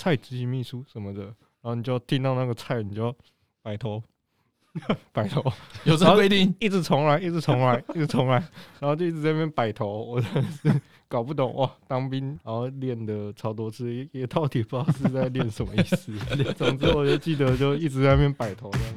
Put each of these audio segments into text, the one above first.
蔡执行秘书什么的，然后你就听到那个蔡，你就摆头。摆头 有这规定，一直重来，一直重来，一直重来，然后就一直在那边摆头，我真的是搞不懂哇！当兵然后练的超多次，也也到底不知道是在练什么意思。总之我就记得就一直在那边摆头这样。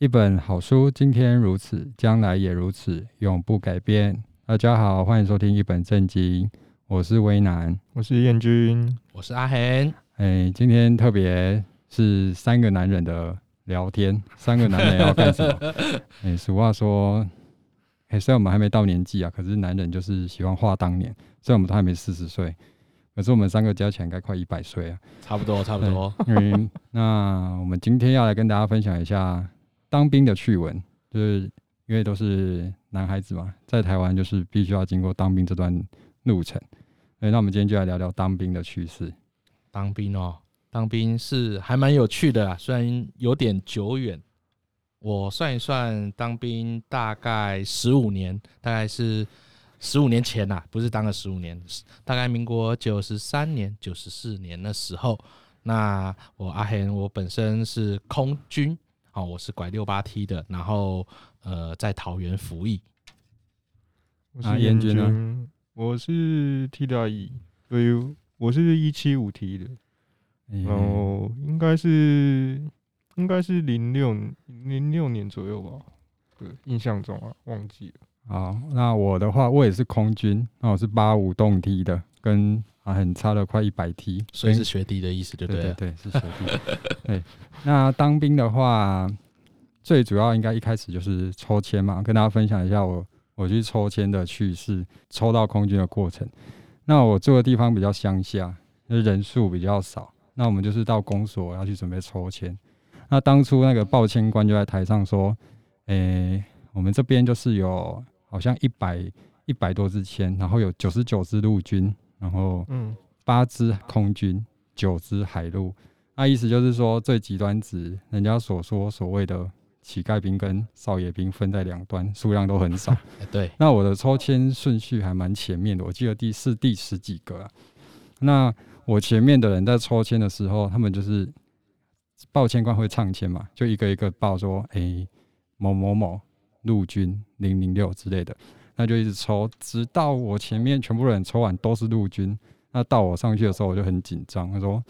一本好书，今天如此，将来也如此，永不改变。大家好，欢迎收听一本正经，我是威南，我是燕君，我是阿恒。哎，今天特别是三个男人的聊天，三个男人要干什么？哎，俗话说，哎，虽然我们还没到年纪啊，可是男人就是喜欢话当年。虽然我们都还没四十岁，可是我们三个加起来应该快一百岁啊，差不多，差不多。嗯，那我们今天要来跟大家分享一下。当兵的趣闻，就是因为都是男孩子嘛，在台湾就是必须要经过当兵这段路程。那我们今天就来聊聊当兵的趣事。当兵哦，当兵是还蛮有趣的啦，虽然有点久远。我算一算，当兵大概十五年，大概是十五年前呐，不是当了十五年，大概民国九十三年、九十四年的时候。那我阿贤，我本身是空军。哦，我是拐六八 T 的，然后呃，在桃园服役。我是彦君呢，我是 T 大一，所以我是一七五 T 的，然后应该是应该是零六零六年左右吧，对，印象中啊，忘记了。好，那我的话，我也是空军，那我是八五动 T 的，跟。啊，很差了，快一百 T，所以是学弟的意思，对不对？对，对，对，是学弟。对，那当兵的话，最主要应该一开始就是抽签嘛，跟大家分享一下我我去抽签的趣事，抽到空军的过程。那我住的地方比较乡下，人数比较少，那我们就是到公所要去准备抽签。那当初那个报签官就在台上说：“诶、欸，我们这边就是有好像一百一百多支签，然后有九十九支陆军。”然后，嗯，八支空军，九支海陆，那意思就是说，最极端值，人家所说所谓的乞丐兵跟少爷兵分在两端，数量都很少。对，那我的抽签顺序还蛮前面的，我记得第四、第十几个啊。那我前面的人在抽签的时候，他们就是报签官会唱签嘛，就一个一个报说，哎、欸，某某某陆军零零六之类的。那就一直抽，直到我前面全部人抽完都是陆军。那到我上去的时候，我就很紧张。他说：“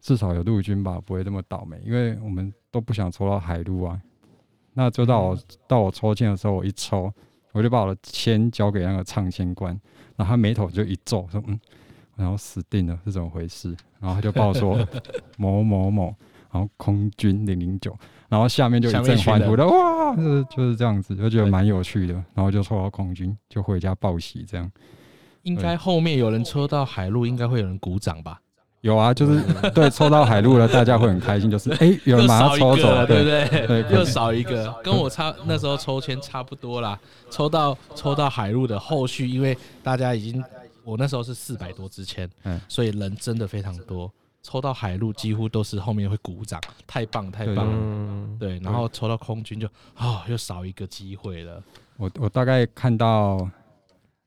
至少有陆军吧，不会这么倒霉，因为我们都不想抽到海陆啊。”那就到我到我抽签的时候，我一抽，我就把我的签交给那个唱签官，然后他眉头就一皱，说：“嗯，然后死定了，是怎么回事？”然后他就报说：“某某某。”然后空军零零九，然后下面就一阵欢呼的哇，就是就是这样子，就觉得蛮有趣的。然后就抽到空军，就回家报喜这样。应该后面有人抽到海陆，应该会有人鼓掌吧？有啊，就是对抽到海陆了，大家会很开心。就是哎、欸，有人把它抽走了，对不对？对，又少一个，跟我差那时候抽签差不多啦。抽到抽到海陆的后续，因为大家已经我那时候是四百多支签，嗯，所以人真的非常多。抽到海陆几乎都是后面会鼓掌，太棒太棒了，嗯、对。然后抽到空军就啊、哦，又少一个机会了。我我大概看到，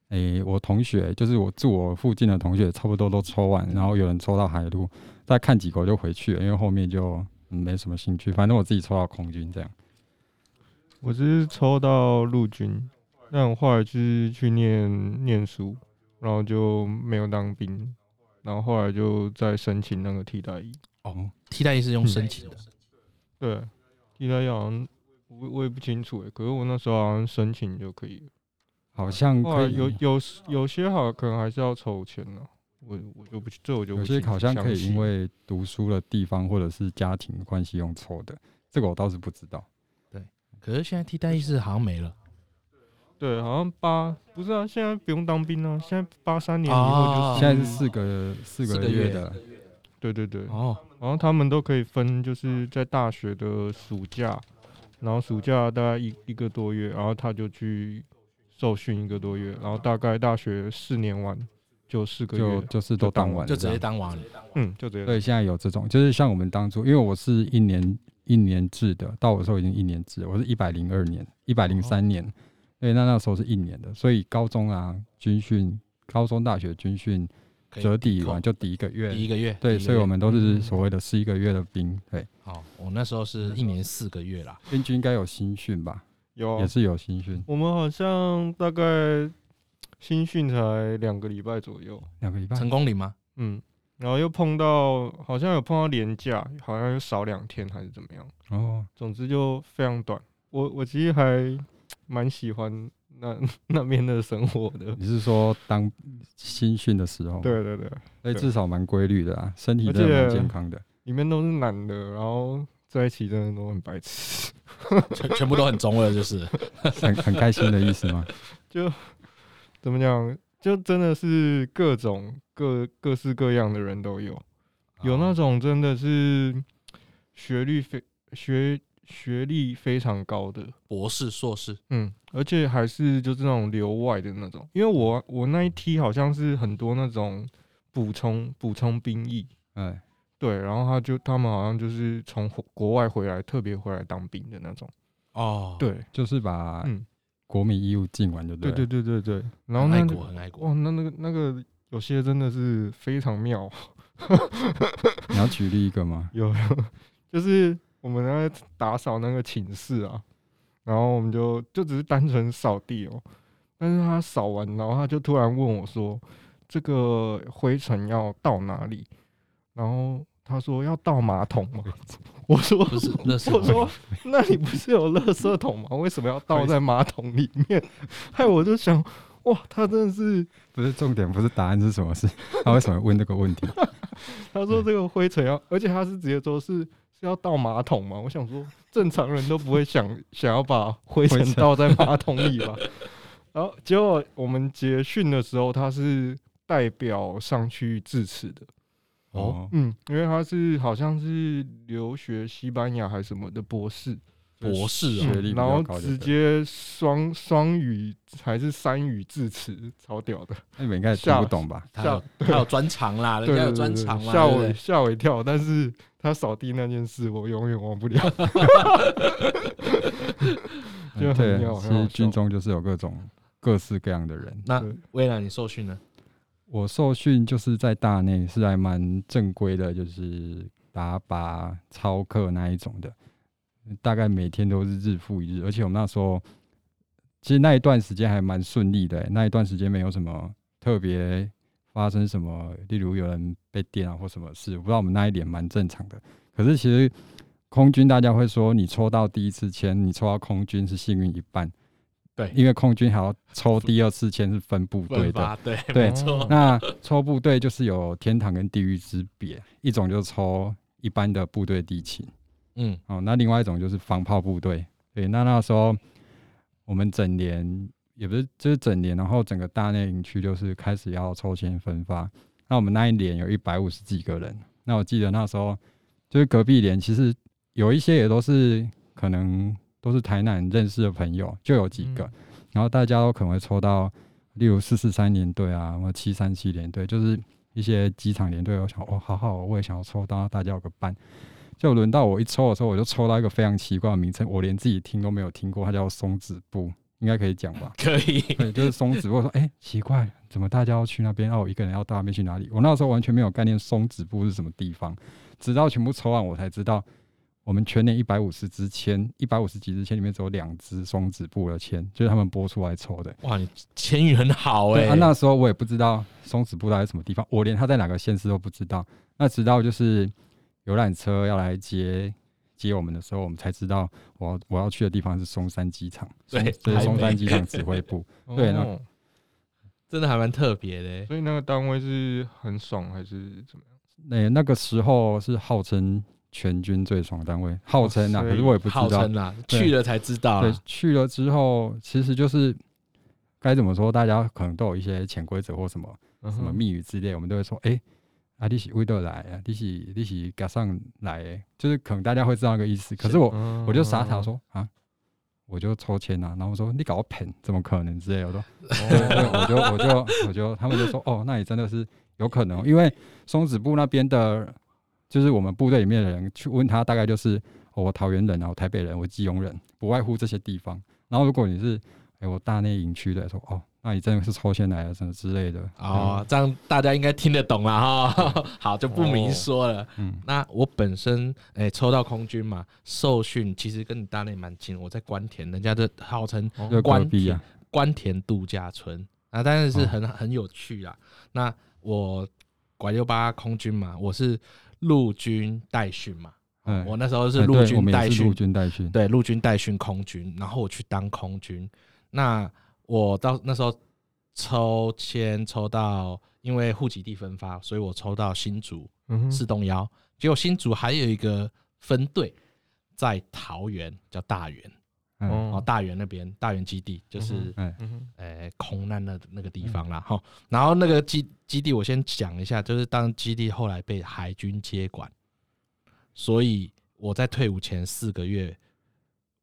诶、欸，我同学就是我住我附近的同学，差不多都抽完，然后有人抽到海陆，再看几个就回去了，因为后面就、嗯、没什么兴趣。反正我自己抽到空军这样。我只是抽到陆军，但我后来就是去念念书，然后就没有当兵。然后后来就再申请那个替代役哦，替代役是用申请的，对，替代役好像我我也不清楚诶，可是我那时候好像申请就可以了，好像可以有有有些好可能还是要抽签呢，我我就不这我就不有些好像可以因为读书的地方或者是家庭关系用抽的，这个我倒是不知道。对，可是现在替代役是好像没了。对，好像八不是啊，现在不用当兵了，现在八三年以后就是、哦、现在是四个四个月的，对对对。哦，然后他们都可以分，就是在大学的暑假，然后暑假大概一一个多月，然后他就去受训一个多月，然后大概大学四年完就四个月，就就是都当完，就直接当完。嗯，就直接。对，现在有这种，就是像我们当初，因为我是一年一年制的，到我的时候已经一年制，我是一百零二年，一百零三年，所以那那时候是一年的，所以高中啊军训，高中大学军训折抵完就抵一个月，抵一个月，对，所以我们都是所谓的十一个月的兵，对。好，我那时候是一年四个月啦，编军应该有新训吧？有，也是有新训。我们好像大概新训才两个礼拜左右，两个礼拜。成功岭吗？嗯，然后又碰到，好像有碰到年假，好像又少两天还是怎么样？哦，总之就非常短。我我其实还蛮喜欢那 那边的生活的。你是说当新训的时候？对对对，所以至少蛮规律的啊，身体都蛮健康的。里面都是男的，然后在一起真的都很白痴。全全部都很中二，就是很很开心的意思吗？就怎么讲，就真的是各种各各式各样的人都有，有那种真的是学历非学学历非常高的博士、硕士，嗯，而且还是就是那种留外的那种，因为我我那一梯好像是很多那种补充补充兵役，哎。对，然后他就他们好像就是从国外回来，特别回来当兵的那种。哦，对，就是把嗯国民义务尽完就对。对对对对对。然后那爱国很爱国。哇，那那个那个有些真的是非常妙。你要举例一个吗？有，就是我们在打扫那个寝室啊，然后我们就就只是单纯扫地哦，但是他扫完，然后他就突然问我说：“这个灰尘要到哪里？”然后。他说要倒马桶吗？我说不是，我说那你不是有垃圾桶吗？为什么要倒在马桶里面？害我就想，哇，他真的是不是重点，不是答案是什么是？他为什么问这个问题？他说这个灰尘要，而且他是直接说是是要倒马桶吗？我想说正常人都不会想想要把灰尘倒在马桶里吧。然后结果我们结训的时候，他是代表上去致辞的。哦，嗯，因为他是好像是留学西班牙还是什么的博士，博士学历，然后直接双双语还是三语致辞，超屌的。那你们应该听不懂吧？他有他有专长啦，人家有专长啦。吓我吓我一跳，但是他扫地那件事我永远忘不了。就很妙，其实军中就是有各种各式各样的人。那未来你受训呢？我受训就是在大内，是还蛮正规的，就是打靶、操课那一种的，大概每天都是日复一日。而且我们那时候，其实那一段时间还蛮顺利的，欸，那一段时间没有什么特别发生什么，例如有人被电啊或什么事，我不知道我们那一点蛮正常的。可是其实空军大家会说，你抽到第一次签，你抽到空军是幸运一半。对，因为空军还要抽第二次签是分部队的，对对，那抽部队就是有天堂跟地狱之别，一种就是抽一般的部队地勤，嗯，哦，那另外一种就是防炮部队，对，那那时候我们整年也不是就是整年，然后整个大内营区就是开始要抽签分发，那我们那一年有一百五十几个人，那我记得那时候就是隔壁连其实有一些也都是可能。都是台南认识的朋友，就有几个，然后大家都可能会抽到，例如四四三连队啊，或七三七连队，就是一些机场连队。我想，哦，好好，我也想要抽到，大家有个班。就轮到我一抽的时候，我就抽到一个非常奇怪的名称，我连自己听都没有听过，它叫松子布，应该可以讲吧？可以，对，就是松子布。我说，哎、欸，奇怪，怎么大家要去那边？哦，我一个人要到那边去哪里？我那时候完全没有概念，松子布是什么地方，直到全部抽完，我才知道。我们全年一百五十支签，一百五十几支签里面只有两支松子布的签，就是他们拨出来抽的。哇，你签运很好哎、欸！啊，那时候我也不知道松子布在什么地方，我连他在哪个县市都不知道。那直到就是游览车要来接接我们的时候，我们才知道我要我要去的地方是松山机场，对，这是松山机场指挥部。对，那真的还蛮特别的。所以那个单位是很爽还是怎么样？那那个时候是号称。全军最爽的单位，号称啊，可是我也不知道，号称啊，去了才知道。对，去了之后，其实就是该怎么说，大家可能都有一些潜规则或什么什么密语之类，我们都会说，哎，啊，你是为了来啊，你是你是赶上来，就是可能大家会知道那个意思。可是我我就傻傻说啊，我就抽签啊，然后我说你搞我骗，怎么可能之类的，我说，我就我就我就他们就说哦，那你真的是有可能，因为松子部那边的，就是我们部队里面的人去问他，大概就是、哦、我桃园人啊，我台北人，我基隆人，不外乎这些地方。然后如果你是哎、欸、我大内营区的，说哦。那你真的是抽签来的什么之类的哦、嗯，这样大家应该听得懂了哈。好，就不明说了。嗯，那我本身诶、欸、抽到空军嘛，受训其实跟你大内蛮近。我在官田，人家的号称官田官田度假村啊，当然是很很有趣啊。那我拐六八空军嘛，我是陆军代训嘛。嗯，我那时候是陆军代训，陆军代训，对，陆军代训空军，然后我去当空军。那我到那时候抽签抽到，因为户籍地分发，所以我抽到新竹四洞幺。结果新竹还有一个分队在桃园，叫大园。哦，大园那边大园基地就是呃空难的那个地方啦。哈，然后那个基基地我先讲一下，就是当基地后来被海军接管，所以我在退伍前四个月，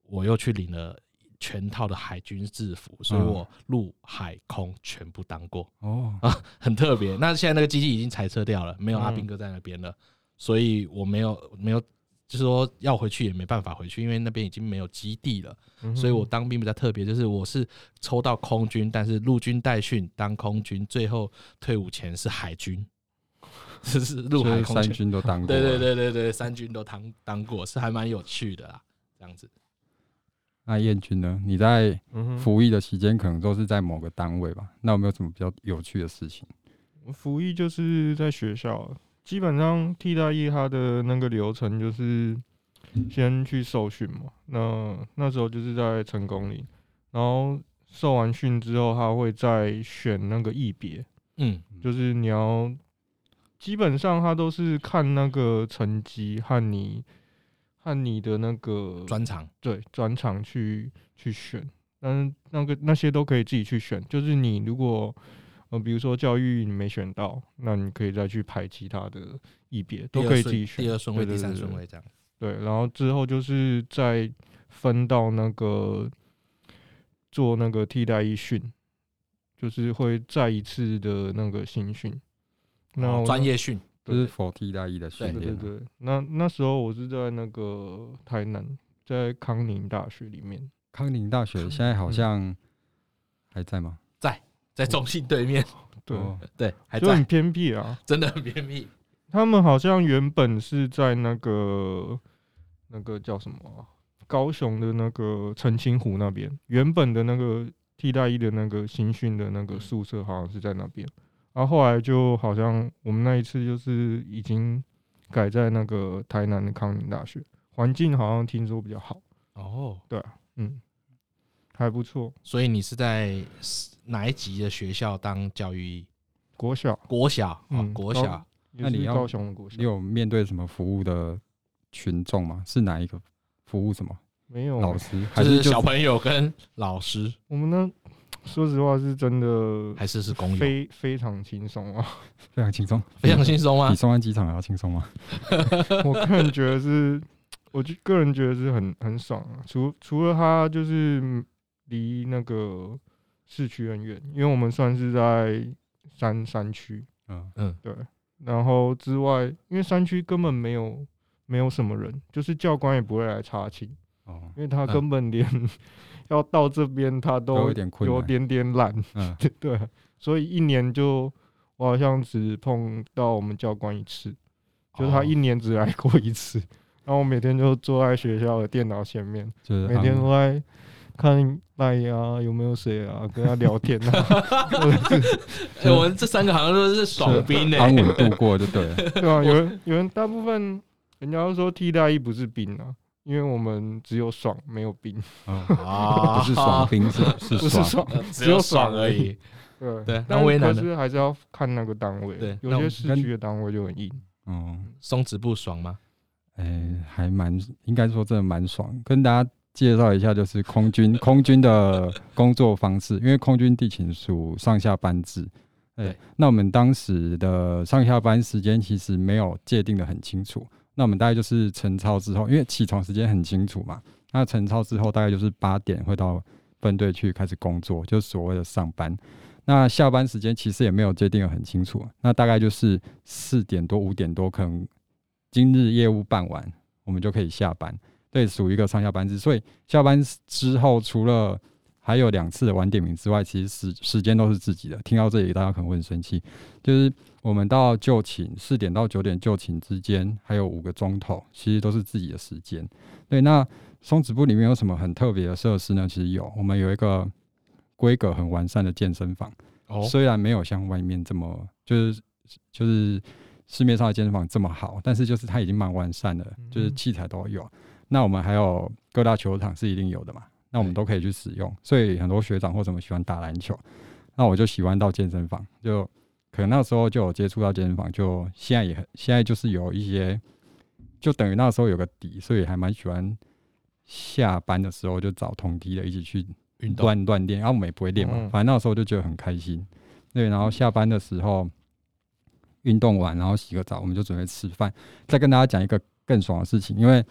我又去领了。全套的海军制服，所以我陆海空全部当过哦啊，很特别。那现在那个基地已经裁撤掉了，没有阿兵哥在那边了，所以我没有没有，就是说要回去也没办法回去，因为那边已经没有基地了。所以我当兵比较特别，就是我是抽到空军，但是陆军代训当空军，最后退伍前是海军，这是陆海空三军都当过。对对对对对，三军都当当过，是还蛮有趣的啦，这样子。那燕君呢？你在服役的期间可能都是在某个单位吧？那有没有什么比较有趣的事情？服役就是在学校，基本上替代役他的那个流程就是先去受训嘛。那那时候就是在成功里，然后受完训之后，他会再选那个役别。嗯，就是你要基本上他都是看那个成绩和你。和你的那个专长，对专长去去选，但是那个那些都可以自己去选。就是你如果呃，比如说教育你没选到，那你可以再去排其他的一别，都可以自己选。第二顺位、第三顺位这样。对，然后之后就是再分到那个做那个替代役训，就是会再一次的那个新训，那专业训。就是否替代役的训练。对对对，那那时候我是在那个台南，在康宁大学里面。康宁大学现在好像还在吗？在，在中信对面。对对，还在。就很偏僻啊，真的很偏僻。他们好像原本是在那个那个叫什么啊？高雄的那个澄清湖那边，原本的那个替代役的那个新训的那个宿舍，好像是在那边。然后后来就好像我们那一次就是已经改在那个台南的康宁大学，环境好像听说比较好哦。对啊，嗯，还不错。所以你是在哪一级的学校当教育？国小，国小，嗯，国小。那你要高雄的国小，你有面对什么服务的群众吗？是哪一个服务什么？没有老师，还是小朋友跟老师？我们呢？说实话，是真的，还是是公非非常轻松啊，非常轻松，非常轻松啊，比松安机场还要轻松吗？我个人觉得是，我就个人觉得是很很爽啊。除除了它就是离那个市区很远，因为我们算是在山山区，嗯嗯，对。然后之外，因为山区根本没有没有什么人，就是教官也不会来查寝，哦，因为他根本连。要到这边，他都有点点懒，嗯，对，所以一年就我好像只碰到我们教官一次，就是他一年只来过一次，然后我每天就坐在学校的电脑前面，每天都在看赖啊，有没有谁啊，跟他聊天啊。我们这三个好像都是爽兵呢，安稳度过就对了，对啊，有人有人大部分人家都说替代役不是兵啊。因为我们只有爽，没有冰 啊，不是爽 兵，是是爽，只有爽而已。对对，但可是还是要看那个单位，对，有些市区的单位就很硬。嗯，松弛不爽吗？哎，还蛮，应该说真的蛮爽。跟大家介绍一下，就是空军空军的工作方式，因为空军地勤属上下班制。对，那我们当时的上下班时间其实没有界定的很清楚。那我们大概就是晨操之后，因为起床时间很清楚嘛，那晨操之后大概就是八点会到分队去开始工作，就是所谓的上班。那下班时间其实也没有界定得很清楚，那大概就是四点多五点多，可能今日业务办完，我们就可以下班。对，属于一个上下班制。所以下班之后，除了还有两次的晚点名之外，其实时时间都是自己的。听到这里，大家可能会很生气，就是我们到就寝四点到九点就寝之间，还有五个钟头，其实都是自己的时间。对，那松子部里面有什么很特别的设施呢？其实有，我们有一个规格很完善的健身房。哦，虽然没有像外面这么就是就是市面上的健身房这么好，但是就是它已经蛮完善的，就是器材都有。那我们还有各大球场是一定有的嘛？那我们都可以去使用。所以很多学长或什么喜欢打篮球，那我就喜欢到健身房，就可能那时候就有接触到健身房，就现在也很现在就是有一些，就等于那时候有个底，所以还蛮喜欢下班的时候就找同梯的一起去运动锻炼，然后我们也不会练嘛，反正那时候就觉得很开心。对，然后下班的时候运动完，然后洗个澡，我们就准备吃饭。再跟大家讲一个更爽的事情，因为。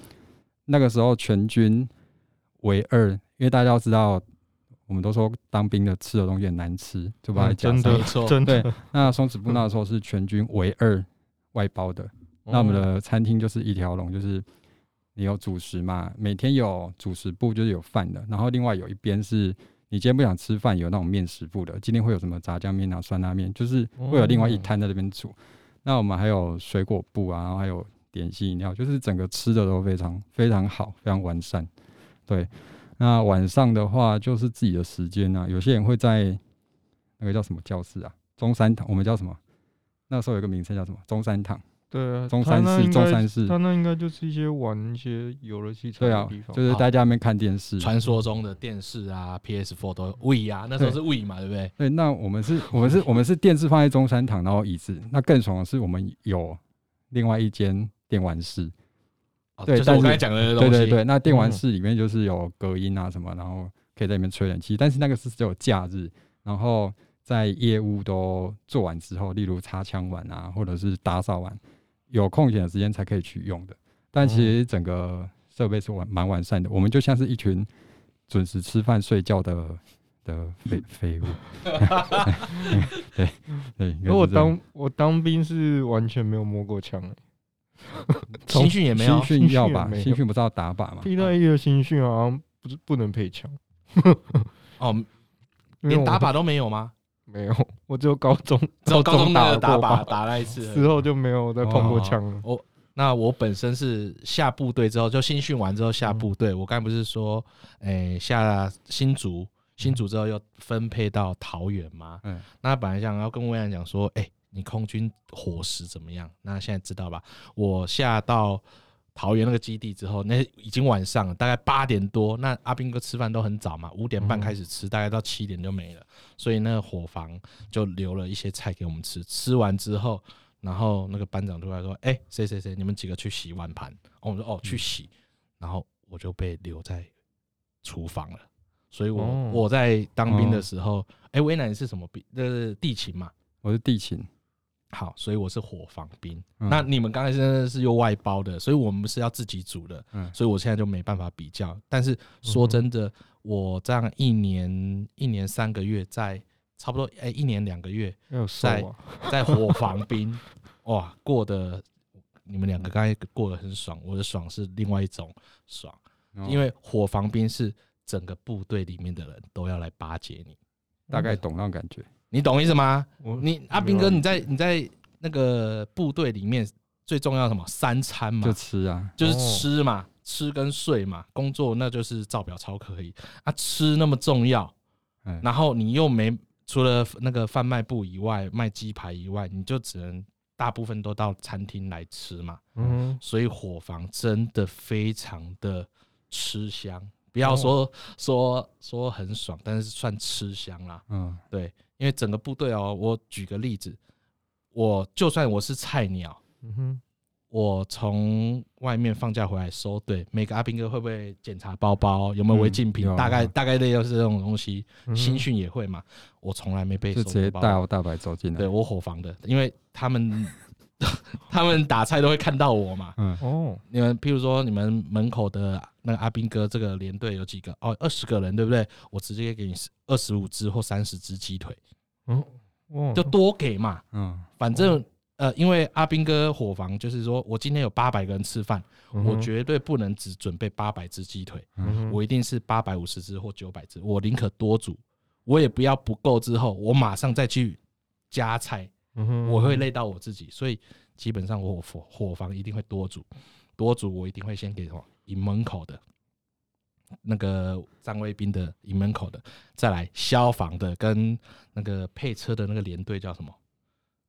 那个时候全军为二，因为大家要知道，我们都说当兵的吃的东西很难吃，就把它讲真的错。对，那松子部那时候是全军唯二外包的，那我们的餐厅就是一条龙，就是你有主食嘛，每天有主食部就是有饭的，然后另外有一边是你今天不想吃饭，有那种面食部的，今天会有什么炸酱面啊、酸辣面，就是会有另外一摊在这边煮。那我们还有水果部啊，然后还有。点心饮料，就是整个吃的都非常非常好，非常完善。对，那晚上的话就是自己的时间啊。有些人会在那个叫什么教室啊，中山堂，我们叫什么？那时候有个名称叫什么？中山堂。对啊，中山市，中山市。他那应该就是一些玩一些游乐器材的地方。对啊，就是大家那边看电视，传说中的电视啊，PS4 都 Wii 啊，那时候是 Wii 嘛，对不对？对，那我们是，我们是，我们是电视放在中山堂，然后椅子。那更爽的是，我们有另外一间。电玩室，对，就是我刚才讲的东西。对对对，那电玩室里面就是有隔音啊什么，然后可以在里面吹冷气。但是那个是只有假日，然后在业务都做完之后，例如擦枪完啊，或者是打扫完，有空闲的时间才可以去用的。但其实整个设备是完蛮完善的，我们就像是一群准时吃饭睡觉的 的废废物。对对，如果当我当兵是完全没有摸过枪的。新训也没有，新训要吧？新训不是要打靶吗？？P 代役的新训好像不是不能配枪。哦，连打靶都没有吗？没有，我只有高中，只有高中打打靶打了一次，之后就没有再碰过枪了。哦，那我本身是下部队之后，就新训完之后下部队。我刚才不是说，诶，下新竹，新竹之后又分配到桃园吗？嗯，那本来想要跟魏安讲说，诶。你空军伙食怎么样？那现在知道吧？我下到桃园那个基地之后，那已经晚上了，大概八点多。那阿兵哥吃饭都很早嘛，五点半开始吃，大概到七点就没了。所以那个伙房就留了一些菜给我们吃。吃完之后，然后那个班长突然说：“哎，谁谁谁，你们几个去洗碗盘。”我说：“哦，去洗。”然后我就被留在厨房了。所以我我在当兵的时候，哎，威南是什么兵？呃，地勤嘛，我是地勤。好，所以我是伙房兵。嗯、那你们刚才真的是用外包的，所以我们是要自己煮的。嗯，所以我现在就没办法比较。但是说真的，我这样一年一年三个月，在差不多哎、欸、一年两个月，在在伙房兵，哇，过得你们两个刚才过得很爽。我的爽是另外一种爽，因为伙房兵是整个部队里面的人都要来巴结你，大概懂那种感觉。你懂意思吗？你阿兵哥，你在你在那个部队里面最重要什么？三餐嘛，就吃啊，就是吃嘛，吃跟睡嘛。工作那就是照表操可以啊，吃那么重要，然后你又没除了那个贩卖部以外卖鸡排以外，你就只能大部分都到餐厅来吃嘛。嗯，所以伙房真的非常的吃香，不要说说说很爽，但是算吃香啦。嗯，对。因为整个部队哦，我举个例子，我就算我是菜鸟，嗯哼，我从外面放假回来收队，每个阿兵哥会不会检查包包有没有违禁品？大概大概类都是这种东西。新训也会嘛，我从来没被收包，就直接大摇大摆走进来。对我伙房的，因为他们 他们打菜都会看到我嘛。嗯哦，你们譬如说你们门口的那个阿兵哥这个连队有几个？哦，二十个人对不对？我直接给你二十五只或三十只鸡腿。嗯，哦，就多给嘛。嗯，反正。呃，因为阿兵哥伙房就是说，我今天有八百个人吃饭，嗯、我绝对不能只准备八百只鸡腿，嗯、我一定是八百五十只或九百只，我宁可多煮，我也不要不够之后，我马上再去加菜，嗯、我会累到我自己，所以基本上我火火房一定会多煮，多煮我一定会先给什么营门口的，那个站卫兵的营门口的，再来消防的跟那个配车的那个连队叫什么？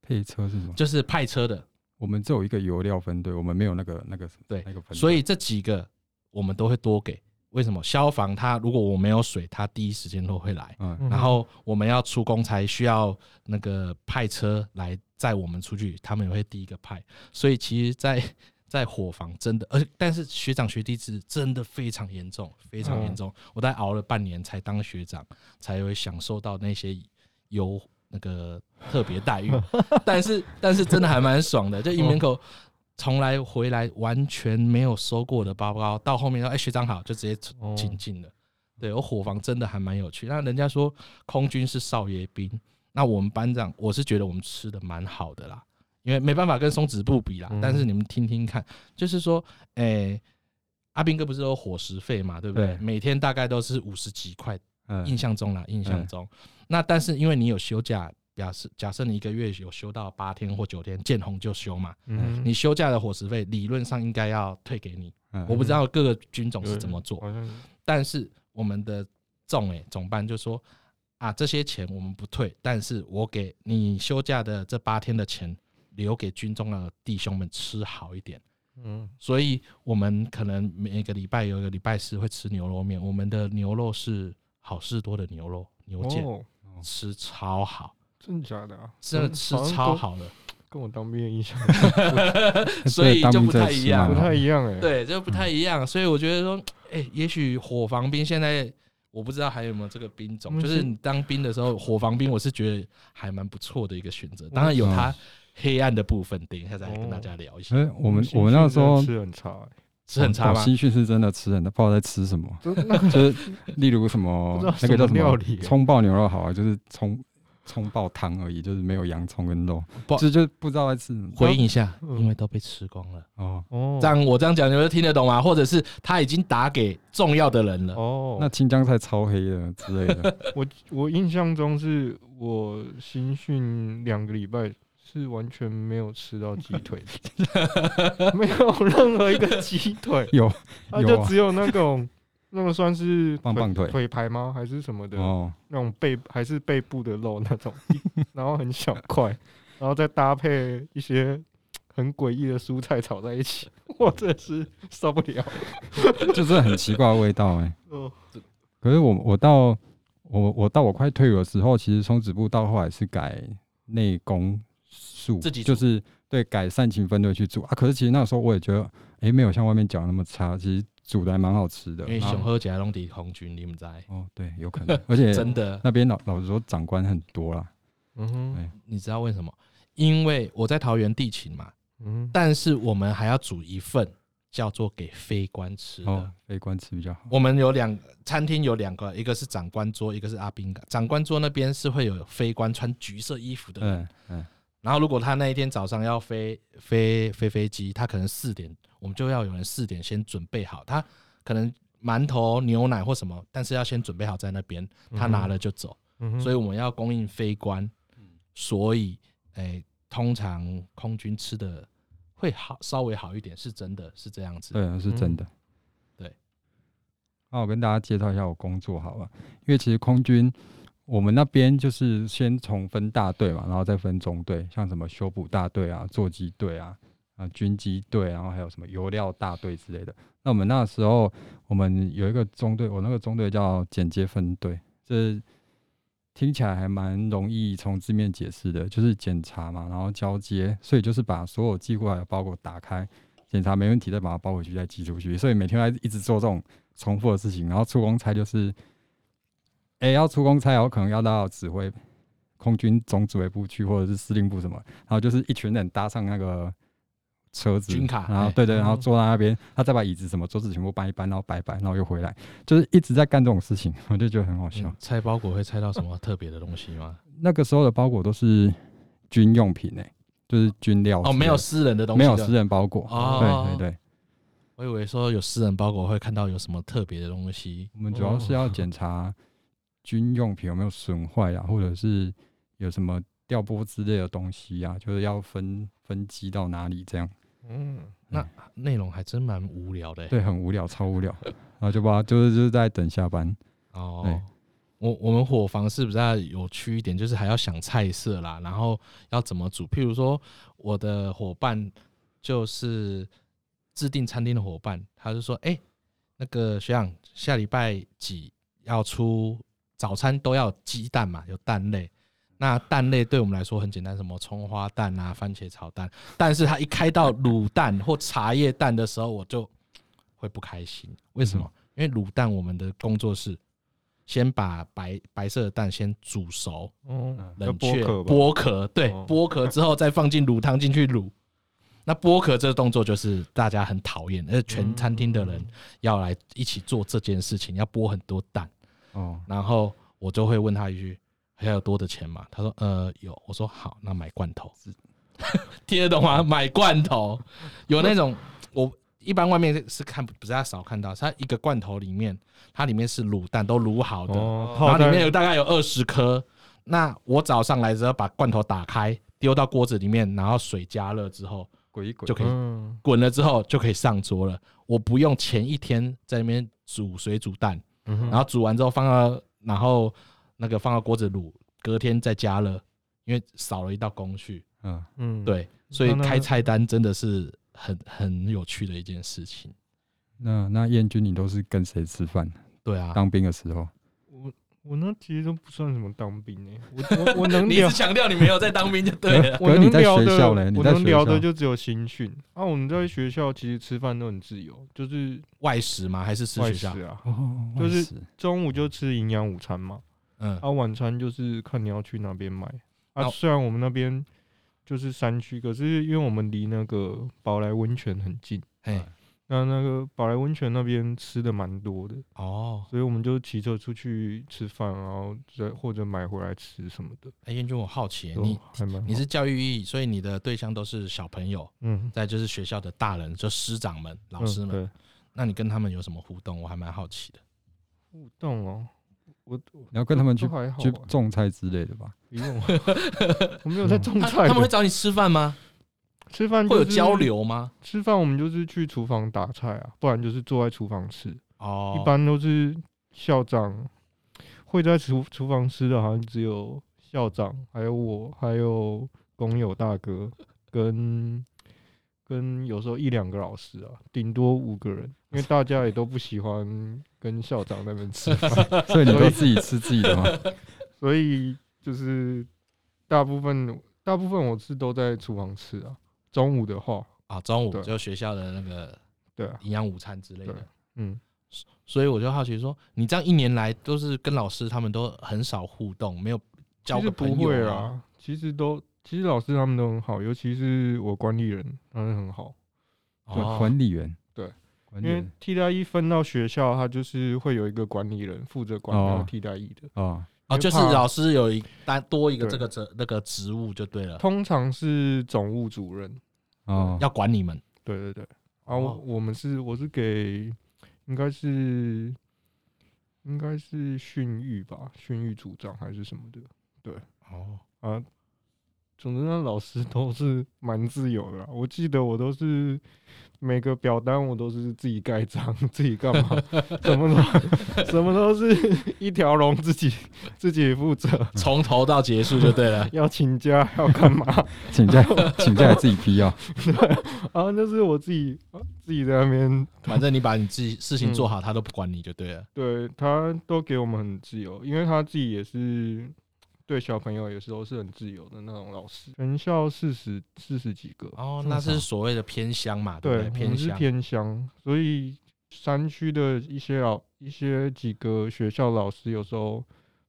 配车是什么？就是派车的。我们只有一个油料分队，我们没有那个那个对那个分队。所以这几个我们都会多给。为什么？消防他如果我没有水，他第一时间都会来。嗯。然后我们要出公差，需要那个派车来载我们出去，他们也会第一个派。所以其实在，在在伙房真的，而但是学长学弟制真的非常严重，非常严重。我大概熬了半年才当学长，才会享受到那些有。那个特别待遇，但是但是真的还蛮爽的，就营门口从来回来完全没有收过的包包，到后面说哎、欸、学长好，就直接请进了。对，我伙房真的还蛮有趣。那人家说空军是少爷兵，那我们班长我是觉得我们吃的蛮好的啦，因为没办法跟松子部比啦。但是你们听听看，就是说，哎、欸，阿斌哥不是有伙食费嘛，对不对？每天大概都是五十几块。印象中啦，印象中，那但是因为你有休假，表示假设你一个月有休到八天或九天，见红就休嘛。嗯，你休假的伙食费理论上应该要退给你。嗯我不知道各个军种是怎么做，但是我们的总诶总办就说啊，这些钱我们不退，但是我给你休假的这八天的钱留给军中的弟兄们吃好一点。嗯，所以我们可能每个礼拜有一个礼拜四会吃牛肉面，我们的牛肉是。好事多的牛肉牛腱、哦、吃超好，真的假的啊？真的吃超好的，跟我当兵的印象，所以就不太一样，不太一样哎、欸，对，就不太一样。所以我觉得说，哎、欸，也许火防兵现在我不知道还有没有这个兵种，就是你当兵的时候，火防兵我是觉得还蛮不错的一个选择。当然有它黑暗的部分，等一下再来跟大家聊一下。哎，我们我们那时候吃很差、欸。吃很差吗？西训是真的吃很差，不知道在吃什么。就是例如什么 那个叫什么葱爆牛肉好啊，就是葱葱爆汤而已，就是没有洋葱跟肉，就就不知道在吃什么。回应一下，因为都被吃光了。哦哦，这样我这样讲你们听得懂吗？或者是他已经打给重要的人了？哦，那青江菜超黑的之类的。我我印象中是我新训两个礼拜。是完全没有吃到鸡腿，没有任何一个鸡腿，有，啊，就只有那种那个算是棒棒腿腿排吗？还是什么的？哦，那种背还是背部的肉那种，然后很小块，然后再搭配一些很诡异的蔬菜炒在一起，我真的是受不了，就是很奇怪的味道哎。嗯，可是我我到我我到我快退伍的时候，其实松子部到后来是改内功术。自己就是对改善勤分队去做啊，可是其实那时候我也觉得，哎、欸，没有像外面讲那么差，其实煮的还蛮好吃的。因为熊喝起来拢底红军，你们在哦，对，有可能，而且真的那边老老实说长官很多啦。嗯哼，你知道为什么？因为我在桃园地勤嘛，嗯，但是我们还要煮一份叫做给非官吃的，哦、飞官吃比较好。我们有两餐厅有两个，一个是长官桌，一个是阿兵。长官桌那边是会有非官穿橘色衣服的人，嗯。嗯然后，如果他那一天早上要飞飞飞飞机，他可能四点，我们就要有人四点先准备好。他可能馒头、牛奶或什么，但是要先准备好在那边，他拿了就走。嗯、所以我们要供应飞官，嗯、所以，诶，通常空军吃的会好，稍微好一点，是真的是这样子。对，是真的。嗯、对。那我跟大家介绍一下我工作好了，因为其实空军。我们那边就是先从分大队嘛，然后再分中队，像什么修补大队啊、座机队啊、啊军机队，然后还有什么油料大队之类的。那我们那时候，我们有一个中队，我那个中队叫检接分队，这听起来还蛮容易从字面解释的，就是检查嘛，然后交接，所以就是把所有寄过来的包裹打开，检查没问题，再把它包回去，再寄出去。所以每天还一直做这种重复的事情，然后出公差就是。哎、要出公差，我可能要到指挥空军总指挥部去，或者是司令部什么，然后就是一群人搭上那个车子，军卡，然后对对，然后坐在那边，他再把椅子什么桌子全部搬一搬，然后摆摆，然后又回来，就是一直在干这种事情，我就觉得很好笑。嗯、拆包裹会拆到什么特别的东西吗？那个时候的包裹都是军用品诶、欸，就是军料哦，没有私人的东西，没有私人包裹哦，对对对。我以为说有私人包裹会看到有什么特别的东西。我们主要是要检查军用品有没有损坏啊，或者是有什么调拨之类的东西啊，就是要分分机到哪里这样。嗯，那内容还真蛮无聊的。对，很无聊，超无聊。然后就把就是就是在等下班。哦，我我们伙房是比较有趣一点，就是还要想菜色啦，然后要怎么煮。譬如说，我的伙伴就是。制定餐厅的伙伴，他就说：“哎、欸，那个学长，下礼拜几要出早餐都要鸡蛋嘛，有蛋类。那蛋类对我们来说很简单，什么葱花蛋啊、番茄炒蛋。但是它一开到卤蛋或茶叶蛋的时候，我就会不开心。为什么？因为卤蛋，我们的工作是先把白白色的蛋先煮熟，嗯冷却剥壳，对，剥壳之后再放进卤汤进去卤。”那剥壳这个动作就是大家很讨厌，而且全餐厅的人要来一起做这件事情，要剥很多蛋。哦，然后我就会问他一句：“还有多的钱吗？”他说：“呃，有。”我说：“好，那买罐头。” 听得懂吗？买罐头有那种，我一般外面是看不是太少看到，它一个罐头里面，它里面是卤蛋，都卤好的，然后里面有大概有二十颗。那我早上来之后把罐头打开，丢到锅子里面，然后水加热之后。滚一滚就可以，滚了之后就可以上桌了。我不用前一天在那边煮水煮蛋，然后煮完之后放到，然后那个放到锅子卤，隔天再加热，因为少了一道工序。嗯嗯，对，所以开菜单真的是很很有趣的一件事情。那那彦君，你都是跟谁吃饭？对啊，当兵的时候。我我那其实都不算什么当兵诶，我我我能 聊，你是强调你没有在当兵就对了。我能聊的，我能聊的就只有新训啊。我们在学校其实吃饭都很自由，就是外食吗？还是吃学校啊？就是中午就吃营养午餐嘛，嗯，啊晚餐就是看你要去哪边买啊。虽然我们那边就是山区，可是因为我们离那个宝来温泉很近，哎。那那个宝来温泉那边吃的蛮多的哦，所以我们就骑车出去吃饭，然后再或者买回来吃什么的。哎，燕君，我好奇，你你是教育意义，所以你的对象都是小朋友，嗯，再就是学校的大人，就师长们、老师们。那你跟他们有什么互动？我还蛮好奇的。互动哦，我你要跟他们去去种菜之类的吧？不用，我没有在种菜。他们会找你吃饭吗？吃饭会有交流吗？吃饭我们就是去厨房打菜啊，不然就是坐在厨房吃。哦，一般都是校长会在厨厨房吃的，好像只有校长，还有我，还有工友大哥，跟跟有时候一两个老师啊，顶多五个人，因为大家也都不喜欢跟校长那边吃饭，所以你都自己吃自己的吗？所以就是大部分大部分我是都在厨房吃啊。中午的话啊，中午就学校的那个对营养午餐之类的，嗯，所以我就好奇说，你这样一年来都是跟老师他们都很少互动，没有交个朋友啊？其实都，其实老师他们都很好，尤其是我管理人，他们很好。哦，管理员对，因为替代役分到学校，他就是会有一个管理人负责管那个替代役的啊。哦，就是老师有一单多一个这个职那个职务就对了。通常是总务主任哦，要管你们。对对对，啊，我我们是我是给应该是应该是训育吧，训育组长还是什么的。对，哦啊，总之那老师都是蛮自由的。我记得我都是。每个表单我都是自己盖章，自己干嘛？什么都 什么都是一条龙，自己自己负责，从头到结束就对了。要请假要干嘛？请假请假自己批啊。对，然后就是我自己自己在那边，反正你把你自己事情做好，他都不管你就对了。对，他都给我们很自由，因为他自己也是。对小朋友有时候是很自由的那种老师，全校四十四十几个哦，那是所谓的偏乡嘛，对，对，偏乡。偏乡，所以山区的一些老一些几个学校老师有时候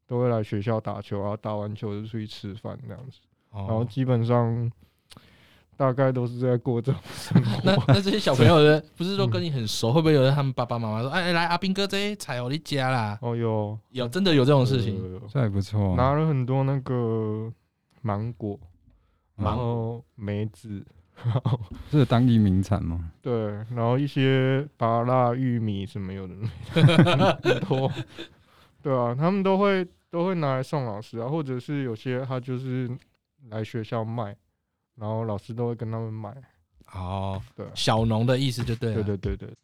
都会来学校打球，然后打完球就出去吃饭这样子，哦、然后基本上大概都是在过这种生活。那那这些小朋友的 不是说跟你很熟，嗯、会不会有人他们爸爸妈妈说，哎哎来阿兵哥这些菜我的家啦？哦有有真的有这种事情，这还不错，拿了很多那个芒果，然后梅子。这 是当地名产吗？对，然后一些芭辣、玉米什么有的 很多，对啊，他们都会都会拿来送老师啊，或者是有些他就是来学校卖，然后老师都会跟他们买。哦，对，小农的意思就对了。对对对对。